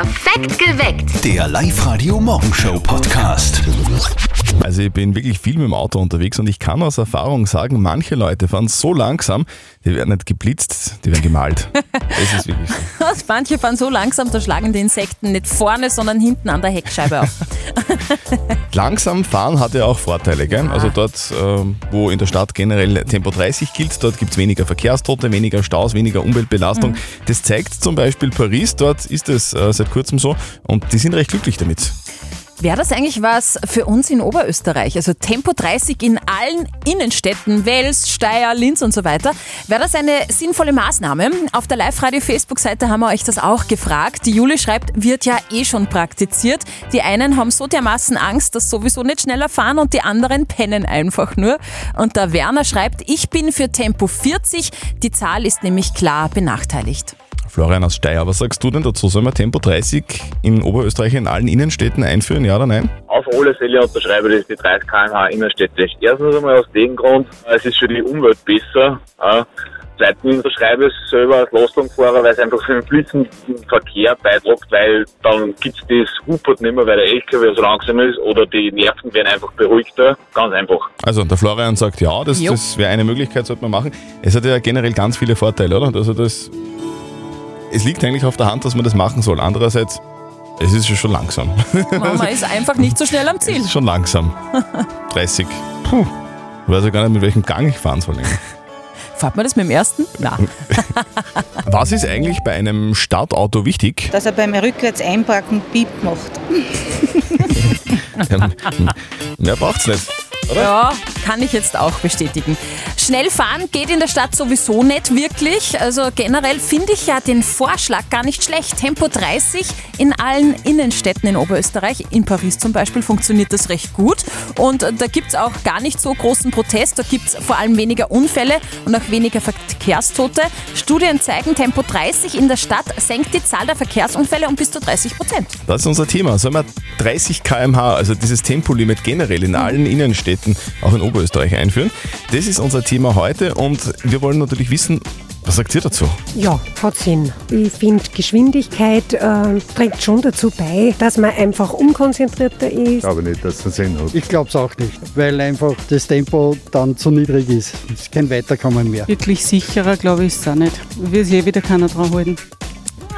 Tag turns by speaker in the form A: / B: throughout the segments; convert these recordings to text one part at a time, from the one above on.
A: Perfekt geweckt.
B: Der Live-Radio-Morgenshow-Podcast.
C: Also ich bin wirklich viel mit dem Auto unterwegs und ich kann aus Erfahrung sagen, manche Leute fahren so langsam, die werden nicht geblitzt, die werden gemalt. Das ist wirklich so.
D: Manche fahren so langsam, da schlagen die Insekten nicht vorne, sondern hinten an der Heckscheibe auf.
C: Langsam fahren hat ja auch Vorteile. Gell? Also dort, ähm, wo in der Stadt generell Tempo 30 gilt, dort gibt es weniger Verkehrstote, weniger Staus, weniger Umweltbelastung. Das zeigt zum Beispiel Paris, dort ist es äh, seit kurzem so und die sind recht glücklich damit.
D: Wäre das eigentlich was für uns in Oberösterreich? Also Tempo 30 in allen Innenstädten, Wels, Steyr, Linz und so weiter. Wäre das eine sinnvolle Maßnahme? Auf der Live-Radio-Facebook-Seite haben wir euch das auch gefragt. Die Juli schreibt, wird ja eh schon praktiziert. Die einen haben so dermaßen Angst, dass sowieso nicht schneller fahren und die anderen pennen einfach nur. Und der Werner schreibt, ich bin für Tempo 40. Die Zahl ist nämlich klar benachteiligt.
C: Florian aus Steyr, was sagst du denn dazu? Sollen wir Tempo 30 in Oberösterreich in allen Innenstädten einführen, ja oder nein?
E: Auf alle Fälle unterschreibe ich das die 30 km/h innerstädtisch. Erstens einmal aus dem Grund, es ist für die Umwelt besser. Äh, Zweitens unterschreibe ich es selber als Lastwagenfahrer, weil es einfach für den fließenden Verkehr beiträgt, weil dann gibt's das Hupert nicht mehr, weil der LKW so langsam ist oder die Nerven werden einfach beruhigter. Ganz einfach.
C: Also der Florian sagt ja, das,
D: Jo.
C: das wäre eine Möglichkeit, sollte man machen. Es hat ja generell ganz viele Vorteile, oder? Also das, es liegt eigentlich auf der Hand, dass man das machen soll. Andererseits, es ist ja schon langsam.
D: Man ist einfach nicht so schnell am
C: Es
D: Ziel.
C: ist schon langsam. 30. Puh. Ich weiß ja gar nicht, mit welchem Gang ich fahren soll. eigentlich.
D: Fahrt man das mit dem ersten? Na.
C: Was ist eigentlich bei einem Startauto wichtig?
F: dass er beim Rückwärts einparken Piep macht.
C: Ähm, Mehr braucht's nicht.
D: Ja, kann ich jetzt auch bestätigen. Schnell fahren geht in der Stadt sowieso nicht wirklich. Also generell finde ich ja den Vorschlag gar nicht schlecht. Tempo 30 in allen Innenstädten in Oberösterreich. In Paris zum Beispiel funktioniert das recht gut. Und da gibt es auch gar nicht so großen Protest. Da gibt es vor allem weniger Unfälle und auch weniger Verkehrstote. Studien zeigen, Tempo 30 in der Stadt senkt die Zahl der Verkehrsunfälle um bis zu 30 Prozent.
C: Das ist unser Thema. Sollen wir 30 km/h, also dieses Tempolimit generell in allen Innenstädten, auch in Oberösterreich einführen? Das ist unser Thema heute und wir wollen natürlich wissen, was sagt ihr dazu?
G: Ja, hat Sinn. Ich finde, Geschwindigkeit äh, trägt schon dazu bei, dass man einfach unkonzentrierter ist.
H: glaube nicht, dass es Sinn hat.
I: Ich glaube es auch nicht, weil einfach das Tempo dann zu niedrig ist. Es ist kein Weiterkommen mehr.
J: Wirklich sicherer, glaube ich, ist es auch nicht. Will sich eh wieder keiner dran halten.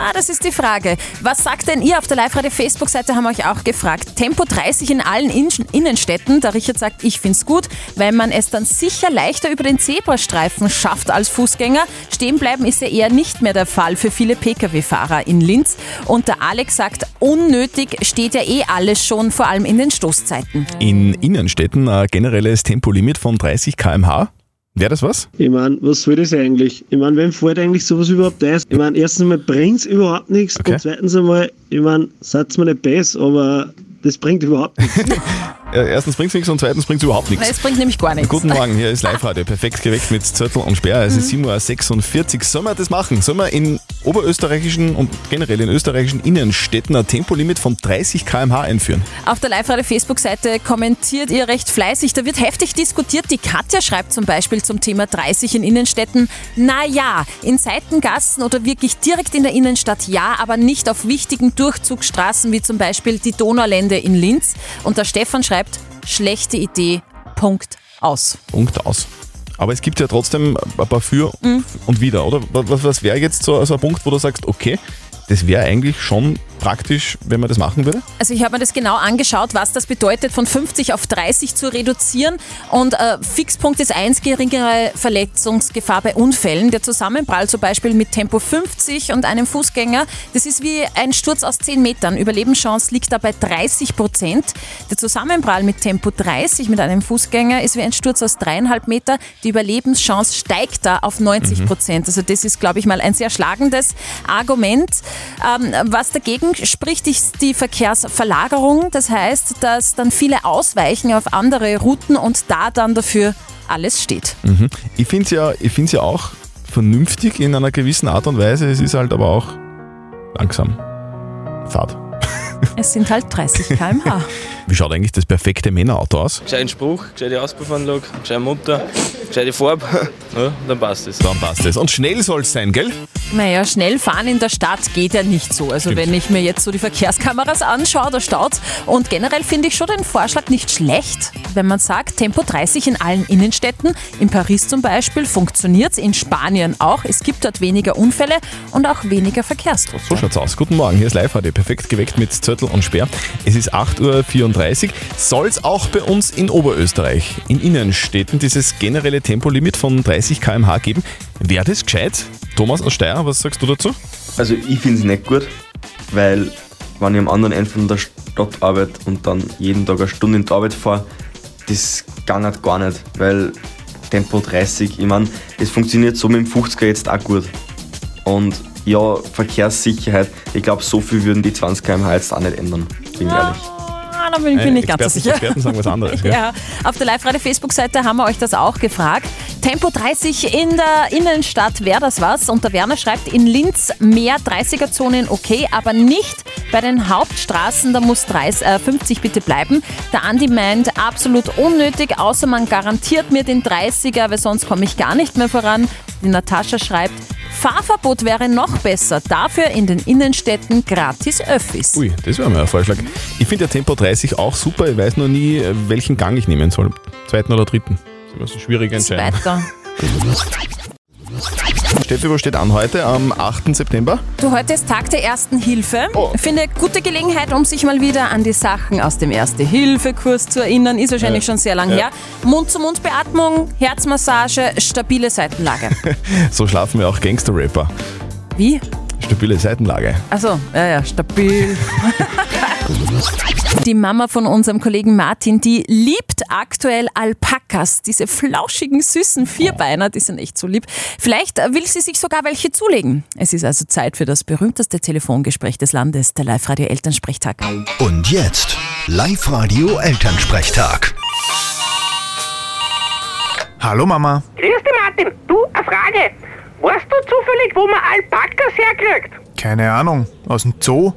D: Ah, das ist die Frage. Was sagt denn ihr auf der Live-Radio-Facebook-Seite, haben wir euch auch gefragt. Tempo 30 in allen In Innenstädten. Der Richard sagt, ich find's gut, weil man es dann sicher leichter über den Zebrastreifen schafft als Fußgänger. Stehen bleiben ist ja eher nicht mehr der Fall für viele Pkw-Fahrer in Linz. Und der Alex sagt, unnötig steht ja eh alles schon, vor allem in den Stoßzeiten.
C: In Innenstädten ein generelles Tempolimit von 30 km/h. Wäre das was?
K: Ich meine, was soll das eigentlich? Ich meine, wem fällt eigentlich sowas überhaupt ein? Ich meine, erstens einmal bringt es überhaupt nichts
C: Okay.
K: und zweitens einmal, ich meine, seid mir nicht besser, aber das bringt überhaupt nichts.
C: Äh, Erstens bringt es nichts und zweitens bringt es überhaupt nichts.
D: Es bringt nämlich gar nichts.
C: Guten Morgen, hier ist Live-Radio, perfekt geweckt mit Zörtel und Sperr. Es ist 7.46 Uhr. Sollen wir das machen? Sollen wir in oberösterreichischen und generell in österreichischen Innenstädten ein Tempolimit von 30 km/h einführen?
D: Auf der Live-Radio-Facebook-Seite kommentiert ihr recht fleißig. Da wird heftig diskutiert. Die Katja schreibt zum Beispiel zum Thema 30 in Innenstädten. Naja, in Seitengassen oder wirklich direkt in der Innenstadt ja, aber nicht auf wichtigen Durchzugsstraßen wie zum Beispiel die Donaulände in Linz. Und der Stefan schreibt, schlechte Idee, Punkt, aus.
C: Punkt aus. Aber es gibt ja trotzdem ein paar für und wider, oder? Was, was wäre jetzt so, so ein Punkt, wo du sagst, okay, das wäre eigentlich schon praktisch, wenn man das machen würde?
D: Also ich habe mir das genau angeschaut, was das bedeutet, von 50 auf 30 zu reduzieren. Und äh, Fixpunkt ist eins, geringere Verletzungsgefahr bei Unfällen. Der Zusammenprall zum Beispiel mit Tempo 50 und einem Fußgänger, das ist wie ein Sturz aus 10 Metern. Überlebenschance liegt da bei 30 Prozent. Der Zusammenprall mit Tempo 30 mit einem Fußgänger ist wie ein Sturz aus dreieinhalb Meter. Die Überlebenschance steigt da auf 90 Prozent. Also das ist, glaube ich mal, ein sehr schlagendes Argument. Ähm, was dagegen spricht, die Verkehrsverlagerung. Das heißt, dass dann viele ausweichen auf andere Routen und da dann dafür alles steht.
C: Mhm. Ich finde es ja, ja auch vernünftig in einer gewissen Art und Weise. Es ist halt aber auch langsam. Fahrt.
D: Es sind halt 30 km/h.
C: Wie schaut eigentlich das perfekte Männerauto aus?
A: Gescheiten Spruch, gescheite Auspuffanlage, gescheite Mutter, gescheite Farbe. Ja, dann passt es.
C: Dann passt es. Und schnell soll es sein, gell?
D: Naja, schnell fahren in der Stadt geht ja nicht so. Also
C: Stimmt.
D: wenn ich mir jetzt so die Verkehrskameras anschaue, da staut's. Und generell finde ich schon den Vorschlag nicht schlecht, wenn man sagt, Tempo 30 in allen Innenstädten. In Paris zum Beispiel funktioniert's, in Spanien auch. Es gibt dort weniger Unfälle und auch weniger Verkehrstote.
C: So schaut's aus. Guten Morgen, hier ist live heute perfekt geweckt mit Zürtel und Speer. Es ist 8.34 Uhr. Soll es auch bei uns in Oberösterreich, in Innenstädten, dieses generelle Tempolimit von 30 km/h geben? Wäre das gescheit? Thomas aus Steyr, was sagst du dazu?
B: Also ich finde es nicht gut, weil wenn ich am anderen Ende von der Stadt arbeite und dann jeden Tag eine Stunde in die Arbeit fahre, das geht halt gar nicht, weil Tempo 30, ich meine, das funktioniert so mit dem 50er jetzt auch gut. Und ja, Verkehrssicherheit, ich glaube, so viel würden die 20 km/h jetzt auch nicht ändern, bin ich ehrlich.
D: Da bin ich mir nicht ganz so sicher.
C: Experten sagen was anderes. gell?
D: Ja, auf der Live-Radio-Facebook-Seite haben wir euch das auch gefragt. Tempo 30 in der Innenstadt, wäre das was? Und der Werner schreibt, in Linz mehr 30er-Zonen okay, aber nicht bei den Hauptstraßen, da muss 30, äh, 50 bitte bleiben. Der Andi meint, absolut unnötig, außer man garantiert mir den 30er, weil sonst komme ich gar nicht mehr voran. Die Natascha schreibt, Fahrverbot wäre noch besser, dafür in den Innenstädten gratis Öffis.
C: Ui, das wäre mal ein Vorschlag. Ich finde ja Tempo 30 auch super. Ich weiß nur nie, äh, welchen Gang ich nehmen soll. Zweiten oder dritten. Das ist immer so eine schwierige Entscheidung. Steffi, wo steht an heute am 8. September?
D: Du, heute ist Tag der Ersten Hilfe.
C: Oh.
D: Finde gute Gelegenheit, um sich mal wieder an die Sachen aus dem Erste-Hilfe-Kurs zu erinnern. Ist wahrscheinlich
C: Ja.
D: schon sehr lang
C: Ja.
D: her. Mund-zu-Mund-Beatmung, Herzmassage, stabile Seitenlage.
C: So schlafen wir auch Gangster-Rapper.
D: Wie?
C: Stabile Seitenlage.
D: Also, ja, ja, stabil. Die Mama von unserem Kollegen Martin, die liebt aktuell Alpakas, diese flauschigen, süßen Vierbeiner, die sind echt so lieb. Vielleicht äh, will sie sich sogar welche zulegen. Es ist also Zeit für das berühmteste Telefongespräch des Landes, der Live-Radio Elternsprechtag.
H: Und jetzt Live-Radio Elternsprechtag.
L: Hallo Mama.
M: Grüß dich, Martin. Du, eine Frage. Weißt du zufällig, wo man Alpakas herkriegt?
L: Keine Ahnung, aus dem Zoo?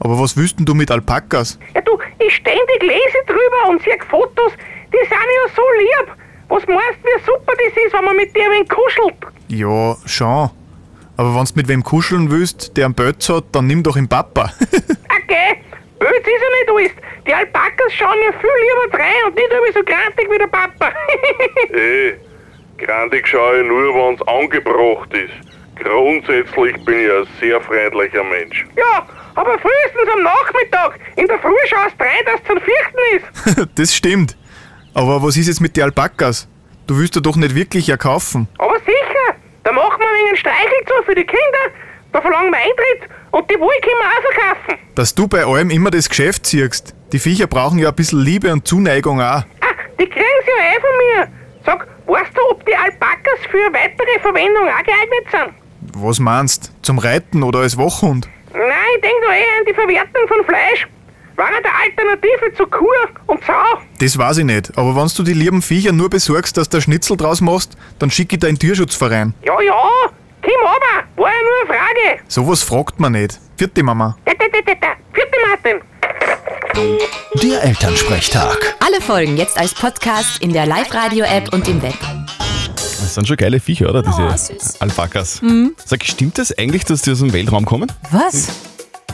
L: Aber was willst denn du mit Alpakas?
M: Ja, du, ich ständig lese drüber und sehe Fotos. Die sind ja so lieb. Was meinst du, wie super das ist, wenn man mit dir ein wenig kuschelt?
L: Ja, schon. Aber wenn du mit wem kuscheln willst, der einen Bötz hat, dann nimm doch den Papa.
M: Okay, böse ist ja nicht alles. Die Alpakas schauen ja viel lieber rein und nicht immer so grantig wie der Papa.
N: Eh, grandig schaue ich nur, wenn es angebracht ist. Grundsätzlich bin ich ein sehr freundlicher Mensch.
M: ja, aber frühestens am Nachmittag. In der Früh schaust du rein, dass es zum Vierten ist.
L: das stimmt. Aber was ist jetzt mit den Alpakas? Du willst ja doch nicht wirklich ja kaufen.
M: Aber sicher, da machen wir wegen Streichelzoo für die Kinder, da verlangen wir Eintritt und die Wolle können wir auch verkaufen.
L: Dass du bei allem immer das Geschäft siehst. Die Viecher brauchen ja ein bisschen Liebe und Zuneigung auch.
M: Die kriegen sie ja eh von mir. Sag, weißt du, ob die Alpakas für weitere Verwendung auch geeignet sind?
L: Was meinst? Zum Reiten oder als Wachhund?
M: Nein, ich denke da eher an die Verwertung von Fleisch. War eine Alternative zu Kur und Sau.
L: Das weiß ich nicht. Aber wenn du die lieben Viecher nur besorgst, dass du ein Schnitzel draus machst, dann schicke ich dir einen Tierschutzverein.
M: Ja, ja, komm aber, war ja nur eine Frage.
L: Sowas fragt man nicht. Vierte Mama.
M: Da, da, da, da, da. Vierte Martin.
H: Der Elternsprechtag.
O: Alle Folgen jetzt als Podcast in der Live-Radio-App und im Web.
C: Das sind schon geile Viecher, oder? Diese
D: Oh.
C: Alpakas.
D: Mhm.
C: Sag, stimmt das eigentlich, dass die aus dem Weltraum kommen?
D: Was?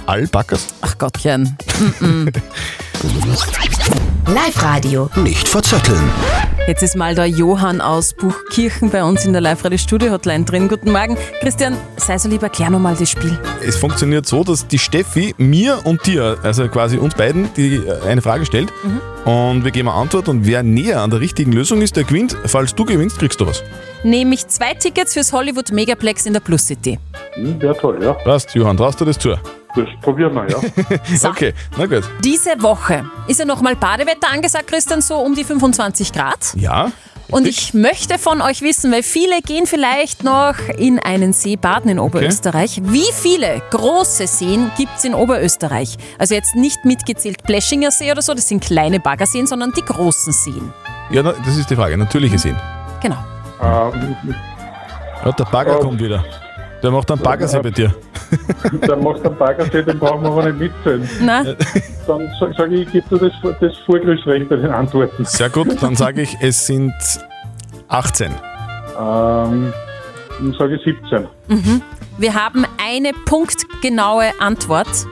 C: Alpakas?
D: Ach Gottchen.
O: Live-Radio.
H: Nicht verzetteln.
D: Jetzt ist mal der Johann aus Buchkirchen bei uns in der Live-Radio-Studio-Hotline drin. Guten Morgen. Christian, sei so lieb, erklär nochmal das Spiel.
C: Es funktioniert so, dass die Steffi mir und dir, also quasi uns beiden, die äh, eine Frage stellt und wir geben eine Antwort und wer näher an der richtigen Lösung ist, der gewinnt. Falls du gewinnst, kriegst du was.
D: Nämlich zwei Tickets fürs Hollywood Megaplex in der Plus City.
N: Ja, toll, ja.
C: Passt, Johann, traust du das zu?
N: Das probieren wir, ja.
C: Okay, na gut.
D: Diese Woche ist ja nochmal Badewetter angesagt, Christian, so um die 25 Grad.
C: Ja.
D: Und ich möchte von euch wissen, weil viele gehen vielleicht noch in einen See baden in Oberösterreich. Wie viele große Seen gibt es in Oberösterreich? Also jetzt nicht mitgezählt Bleschinger See oder so, das sind kleine Baggerseen, sondern die großen Seen.
C: Ja, das ist die Frage. Natürliche Seen.
D: Genau.
N: Ähm,
C: Ja, der Bagger kommt wieder. Der macht einen Baggersee bei dir.
P: Der macht einen Baggersee, den brauchen wir aber nicht mitzählen.
D: Nein.
P: Dann sage sag ich, ich gebe dir das, das Vorgriffsrecht bei den Antworten.
C: Sehr gut, dann sage ich, es sind 18.
P: Ähm, dann sage ich 17.
D: Mhm. Wir haben eine punktgenaue Antwort.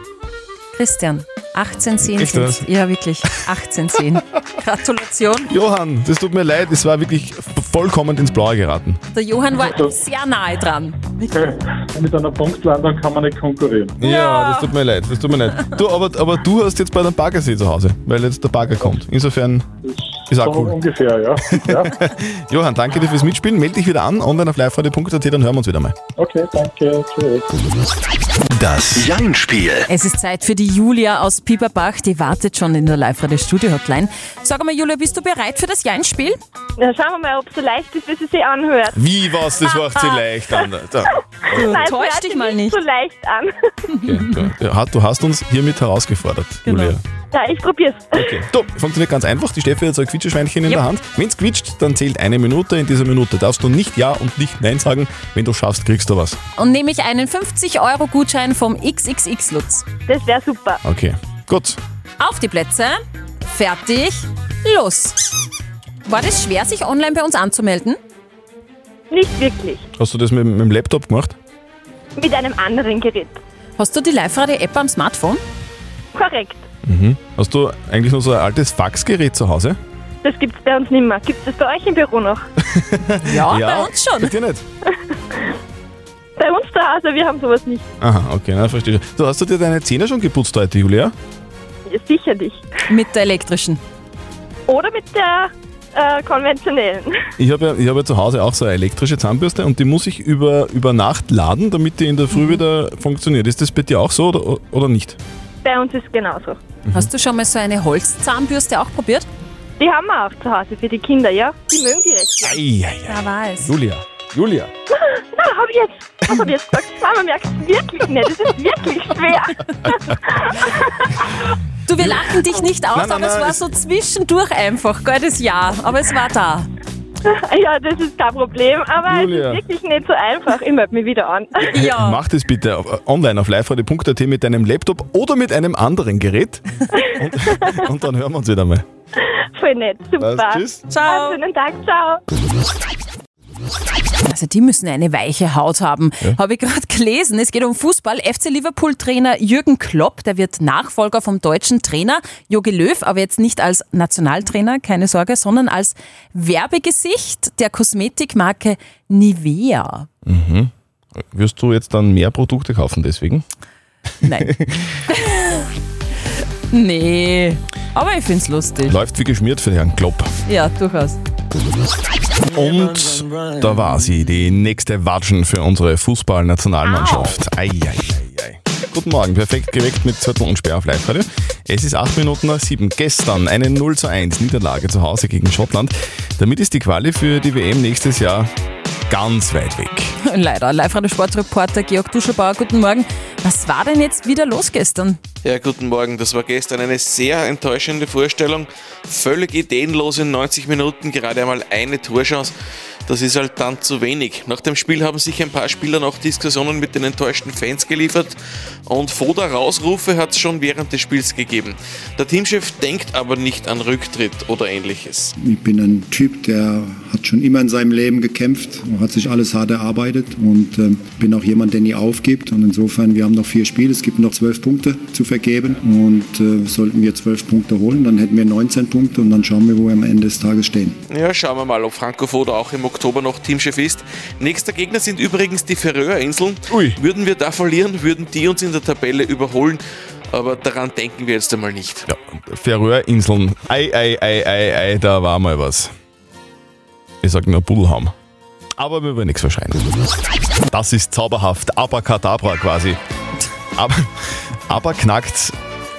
D: Christian, 18 sehen
C: Echt,
D: sind.
C: was?
D: Ja, wirklich. 18 sehen. Gratulation.
C: Johann, das tut mir leid, es war wirklich vollkommen ins Blaue geraten.
D: Der Johann war sehr nahe dran.
P: Mit einer Punktlandung kann man nicht konkurrieren.
C: Ja, das tut mir leid, das tut mir leid. Du, aber, aber du hast jetzt bei einem Baggersee zu Hause, weil jetzt der Bagger kommt. Insofern ist auch
P: So
C: cool.
P: ungefähr, ja. ja.
C: Johann, danke dir fürs Mitspielen. Meld dich wieder an, online auf liveradio.at, dann hören wir uns wieder mal.
P: Okay, danke. Tschüss.
H: Das Jein-Spiel.
D: Es ist Zeit für die Julia aus Pieperbach, die wartet schon in der Live-Radio-Studio-Hotline. Sag mal, Julia, bist du bereit für das Jein-Spiel?
Q: Na, schauen wir mal, ob es so leicht ist, wie sie sich anhört.
C: Wie was? Das macht sie leicht an. Da.
Q: Nein,
D: täusch
Q: hört
D: dich
Q: sich
D: mal
Q: nicht
D: nicht.
Q: so leicht an.
C: Okay, du, du hast uns hiermit herausgefordert, Julia.
Q: Ja, ich probier's.
C: Okay. Du, funktioniert ganz einfach. Die Steffi hat so ein Quietscheschweinchen in
D: Yep.
C: der Hand. Wenn es quietscht, dann zählt eine Minute. In dieser Minute darfst du nicht Ja und nicht Nein sagen. Wenn du schaffst, kriegst du was.
D: Und nehme ich einen 50-Euro-Gutschein vom XXX Lutz.
Q: Das wäre super.
C: Okay, gut.
D: Auf die Plätze, fertig, los. War das schwer, sich online bei uns anzumelden?
Q: Nicht wirklich.
C: Hast du das mit, mit dem Laptop gemacht?
Q: Mit einem anderen Gerät.
D: Hast du die Live-Radio-App am Smartphone?
Q: Korrekt.
C: Mhm. Hast du eigentlich noch so ein altes Faxgerät zu Hause?
Q: Das gibt's bei uns nicht mehr. Gibt's das bei euch im Büro noch?
D: Ja, bei uns schon.
C: Bei dir nicht?
Q: Bei uns zu Hause, wir haben sowas nicht.
C: Aha, okay, na, verstehe. Du hast du dir deine Zähne schon geputzt heute, Julia?
Q: Ja, Sicherlich.
D: Mit der elektrischen.
Q: Oder mit der äh, konventionellen.
C: Ich habe ja, ich hab ja zu Hause auch so eine elektrische Zahnbürste und die muss ich über, über Nacht laden, damit die in der Früh wieder funktioniert. Ist das bei dir auch so oder, oder nicht?
Q: Bei uns ist es genauso.
D: Hast du schon mal so eine Holzzahnbürste auch probiert?
Q: Die haben wir auch zu Hause für die Kinder, ja? Die mögen die recht. gern.
C: Ei, ei,
D: Ja, weiß.
C: Julia, Julia.
Q: Na, hab ich jetzt. Was hab ich jetzt gesagt? Mama merkt es wirklich nicht. Es ist wirklich schwer.
D: Du, wir lachen dich nicht aus,
C: Nein, nein,
D: aber es
C: nein,
D: war
C: es-
D: so zwischendurch einfach, gell, das Jahr. Aber es war da.
Q: ja, das ist kein Problem. Aber
C: Julia.
Q: es ist wirklich nicht so einfach. Ich melde mich wieder an.
D: Ja.
C: Mach das bitte auf- online auf liveradio.at mit deinem Laptop oder mit einem anderen Gerät. Und, und dann hören wir uns wieder mal.
Q: Voll nett. Super.
C: Was? Tschüss.
D: Ciao.
Q: Einen schönen Tag. Ciao.
D: Also die müssen eine weiche Haut haben. Habe ich gerade gelesen. Es geht um Fußball. FC Liverpool-Trainer Jürgen Klopp, der wird Nachfolger vom deutschen Trainer Jogi Löw, aber jetzt nicht als Nationaltrainer, keine Sorge, sondern als Werbegesicht der Kosmetikmarke Nivea.
C: Mhm. Wirst du jetzt dann mehr Produkte kaufen deswegen?
D: Nein. nee. Aber ich find's lustig.
C: Läuft wie geschmiert für Herrn Klopp.
D: Ja, durchaus.
C: Und da war sie, die nächste Watschen für unsere Fußballnationalmannschaft. Ei, ei, ei, ei. Guten Morgen, perfekt geweckt mit Zettel und Sperr auf live -Radio. Es ist 8 Minuten nach 7. Gestern eine 0 zu 1 Niederlage zu Hause gegen Schottland. Damit ist die Quali für die WM nächstes Jahr ganz weit weg.
D: Leider. Live-Radio-Sportreporter Georg Duschelbauer, guten Morgen. Was war denn jetzt wieder los gestern?
R: Ja, guten Morgen. Das war gestern eine sehr enttäuschende Vorstellung. Völlig ideenlos in 90 Minuten, gerade einmal eine Torchance. Das ist halt dann zu wenig. Nach dem Spiel haben sich ein paar Spieler noch Diskussionen mit den enttäuschten Fans geliefert und Foda-Rausrufe hat es schon während des Spiels gegeben. Der Teamchef denkt aber nicht an Rücktritt oder ähnliches.
S: Ich bin ein Typ, der hat schon immer in seinem Leben gekämpft, hat sich alles hart erarbeitet und ähm, bin auch jemand, der nie aufgibt. Und insofern, wir haben noch vier Spiele, es gibt noch zwölf Punkte zu vergeben und äh, sollten wir zwölf Punkte holen, dann hätten wir 19 Punkte und dann schauen wir, wo wir am Ende des Tages stehen.
R: Ja, schauen wir mal, ob Franco Foda auch im Oktober noch Teamchef ist. Nächster Gegner sind übrigens die Färöerinseln. Würden wir da verlieren, würden die uns in der Tabelle überholen. Aber daran denken wir jetzt einmal nicht.
C: Ja, Färöerinseln. Ei, ei, ei, ei, ei, da war mal was. Ich sag nur Bullham. Aber wir wollen nichts verschreien. Das ist zauberhaft. Abracadabra quasi. Aber, aber knackt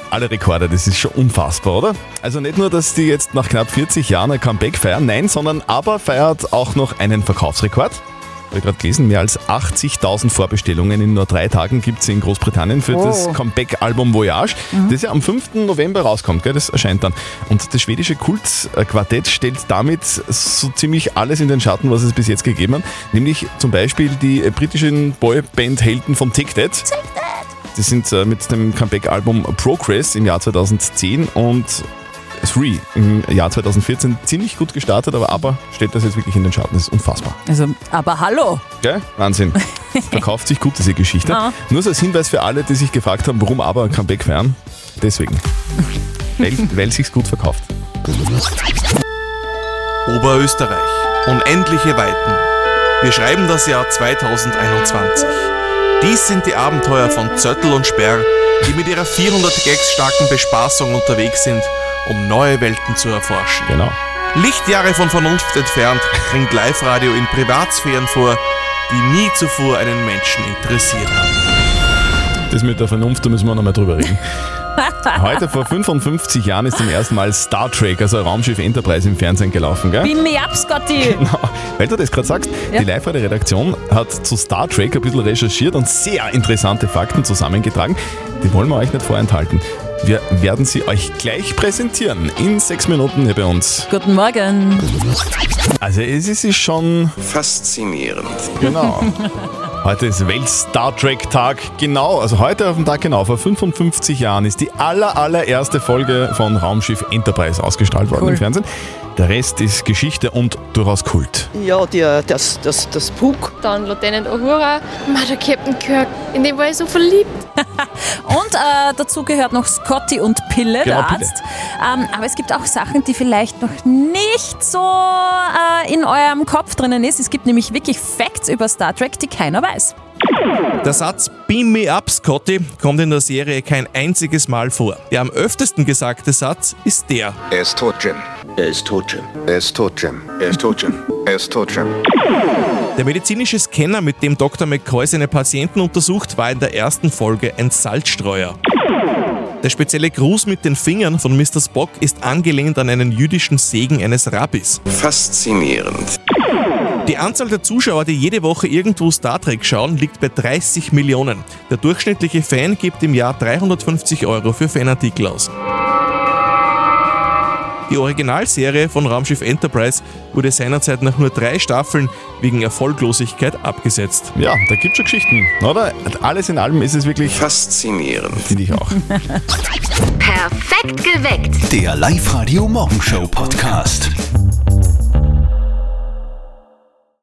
C: alle Rekorde. Das ist schon unfassbar, oder? Also nicht nur, dass die jetzt nach knapp 40 Jahren ein Comeback feiern, nein, sondern aber feiert auch noch einen Verkaufsrekord. Habe ich gerade gelesen, mehr als 80.000 Vorbestellungen in nur drei Tagen gibt es in Großbritannien für
D: Oh.
C: das Comeback-Album Voyage, das ja am 5. November rauskommt, gell? das erscheint dann. Und das schwedische Kultquartett stellt damit so ziemlich alles in den Schatten, was es bis jetzt gegeben hat, nämlich zum Beispiel die äh, britischen Boyband-Helden von Take That. Die sind äh, mit dem Comeback-Album Progress im Jahr 2010 und Three im Jahr 2014 ziemlich gut gestartet, aber ABBA stellt das jetzt wirklich in den Schatten. Das ist unfassbar.
D: Also, aber hallo.
C: Gell? Wahnsinn. Verkauft sich gut, diese Geschichte.
D: Ah.
C: Nur so als Hinweis für alle, die sich gefragt haben, warum ABBA ein Comeback feiern. Deswegen. weil, weil sich's gut verkauft.
R: Oberösterreich. Unendliche Weiten. Wir schreiben das Jahr 2021. Dies sind die Abenteuer von Zöttl und Sperr, die mit ihrer 400 Gags starken Bespaßung unterwegs sind, um neue Welten zu erforschen.
C: Genau.
R: Lichtjahre von Vernunft entfernt dringt Live-Radio in Privatsphären vor, die nie zuvor einen Menschen interessiert haben.
C: Das mit der Vernunft, da müssen wir nochmal drüber reden. Heute vor 55 Jahren ist zum ersten Mal Star Trek, also Raumschiff Enterprise im Fernsehen gelaufen, gell?
D: Beam me up, Scotty.
C: Genau. Weil du das gerade sagst,
D: Ja.
C: die Live-Radio-Redaktion hat zu Star Trek ein bisschen recherchiert und sehr interessante Fakten zusammengetragen. Die wollen wir euch nicht vorenthalten. Wir werden sie euch gleich präsentieren. In sechs Minuten hier bei uns.
D: Guten Morgen.
C: Also es ist schon
H: Faszinierend.
C: Genau. Heute ist Welt-Star Trek-Tag. Genau, also heute auf dem Tag genau, vor 55 Jahren ist die aller, allererste Folge von Raumschiff Enterprise ausgestrahlt worden
T: Cool.
C: im Fernsehen. Der Rest ist Geschichte und durchaus Kult.
T: Ja, der, das, das, das Puck.
U: Dann Lieutenant Uhura, Ma, der Captain Kirk, in den war ich so verliebt.
D: Und äh, dazu gehört noch Scotty und Pille,
U: Genau,
D: der
U: Pille.
D: Arzt. Ähm, aber es gibt auch Sachen, die vielleicht noch nicht so äh, in eurem Kopf drinnen ist. Es gibt nämlich wirklich Facts über Star Trek, die keiner weiß.
R: Der Satz Beam me up, Scotty kommt in der Serie kein einziges Mal vor. Der am öftesten gesagte Satz ist der.
H: Er ist tot, Jim. Er ist tot, Jim. Er ist tot, Jim. Er ist tot, Jim. Er ist tot, Jim.
R: Der medizinische Scanner, mit dem Dr. McCoy seine Patienten untersucht, war in der ersten Folge ein Salzstreuer. Der spezielle Gruß mit den Fingern von Mr. Spock ist angelehnt an einen jüdischen Segen eines Rabbis.
H: Faszinierend.
R: Die Anzahl der Zuschauer, die jede Woche irgendwo Star Trek schauen, liegt bei 30 Millionen. Der durchschnittliche Fan gibt im Jahr 350 Euro für Fanartikel aus. Die Originalserie von Raumschiff Enterprise wurde seinerzeit nach nur drei Staffeln wegen Erfolglosigkeit abgesetzt.
C: Ja, da gibt schon Geschichten, oder? Alles in allem ist es wirklich
H: faszinierend.
C: Finde ich auch.
O: Perfekt geweckt.
H: Der Live-Radio Morgenshow Podcast.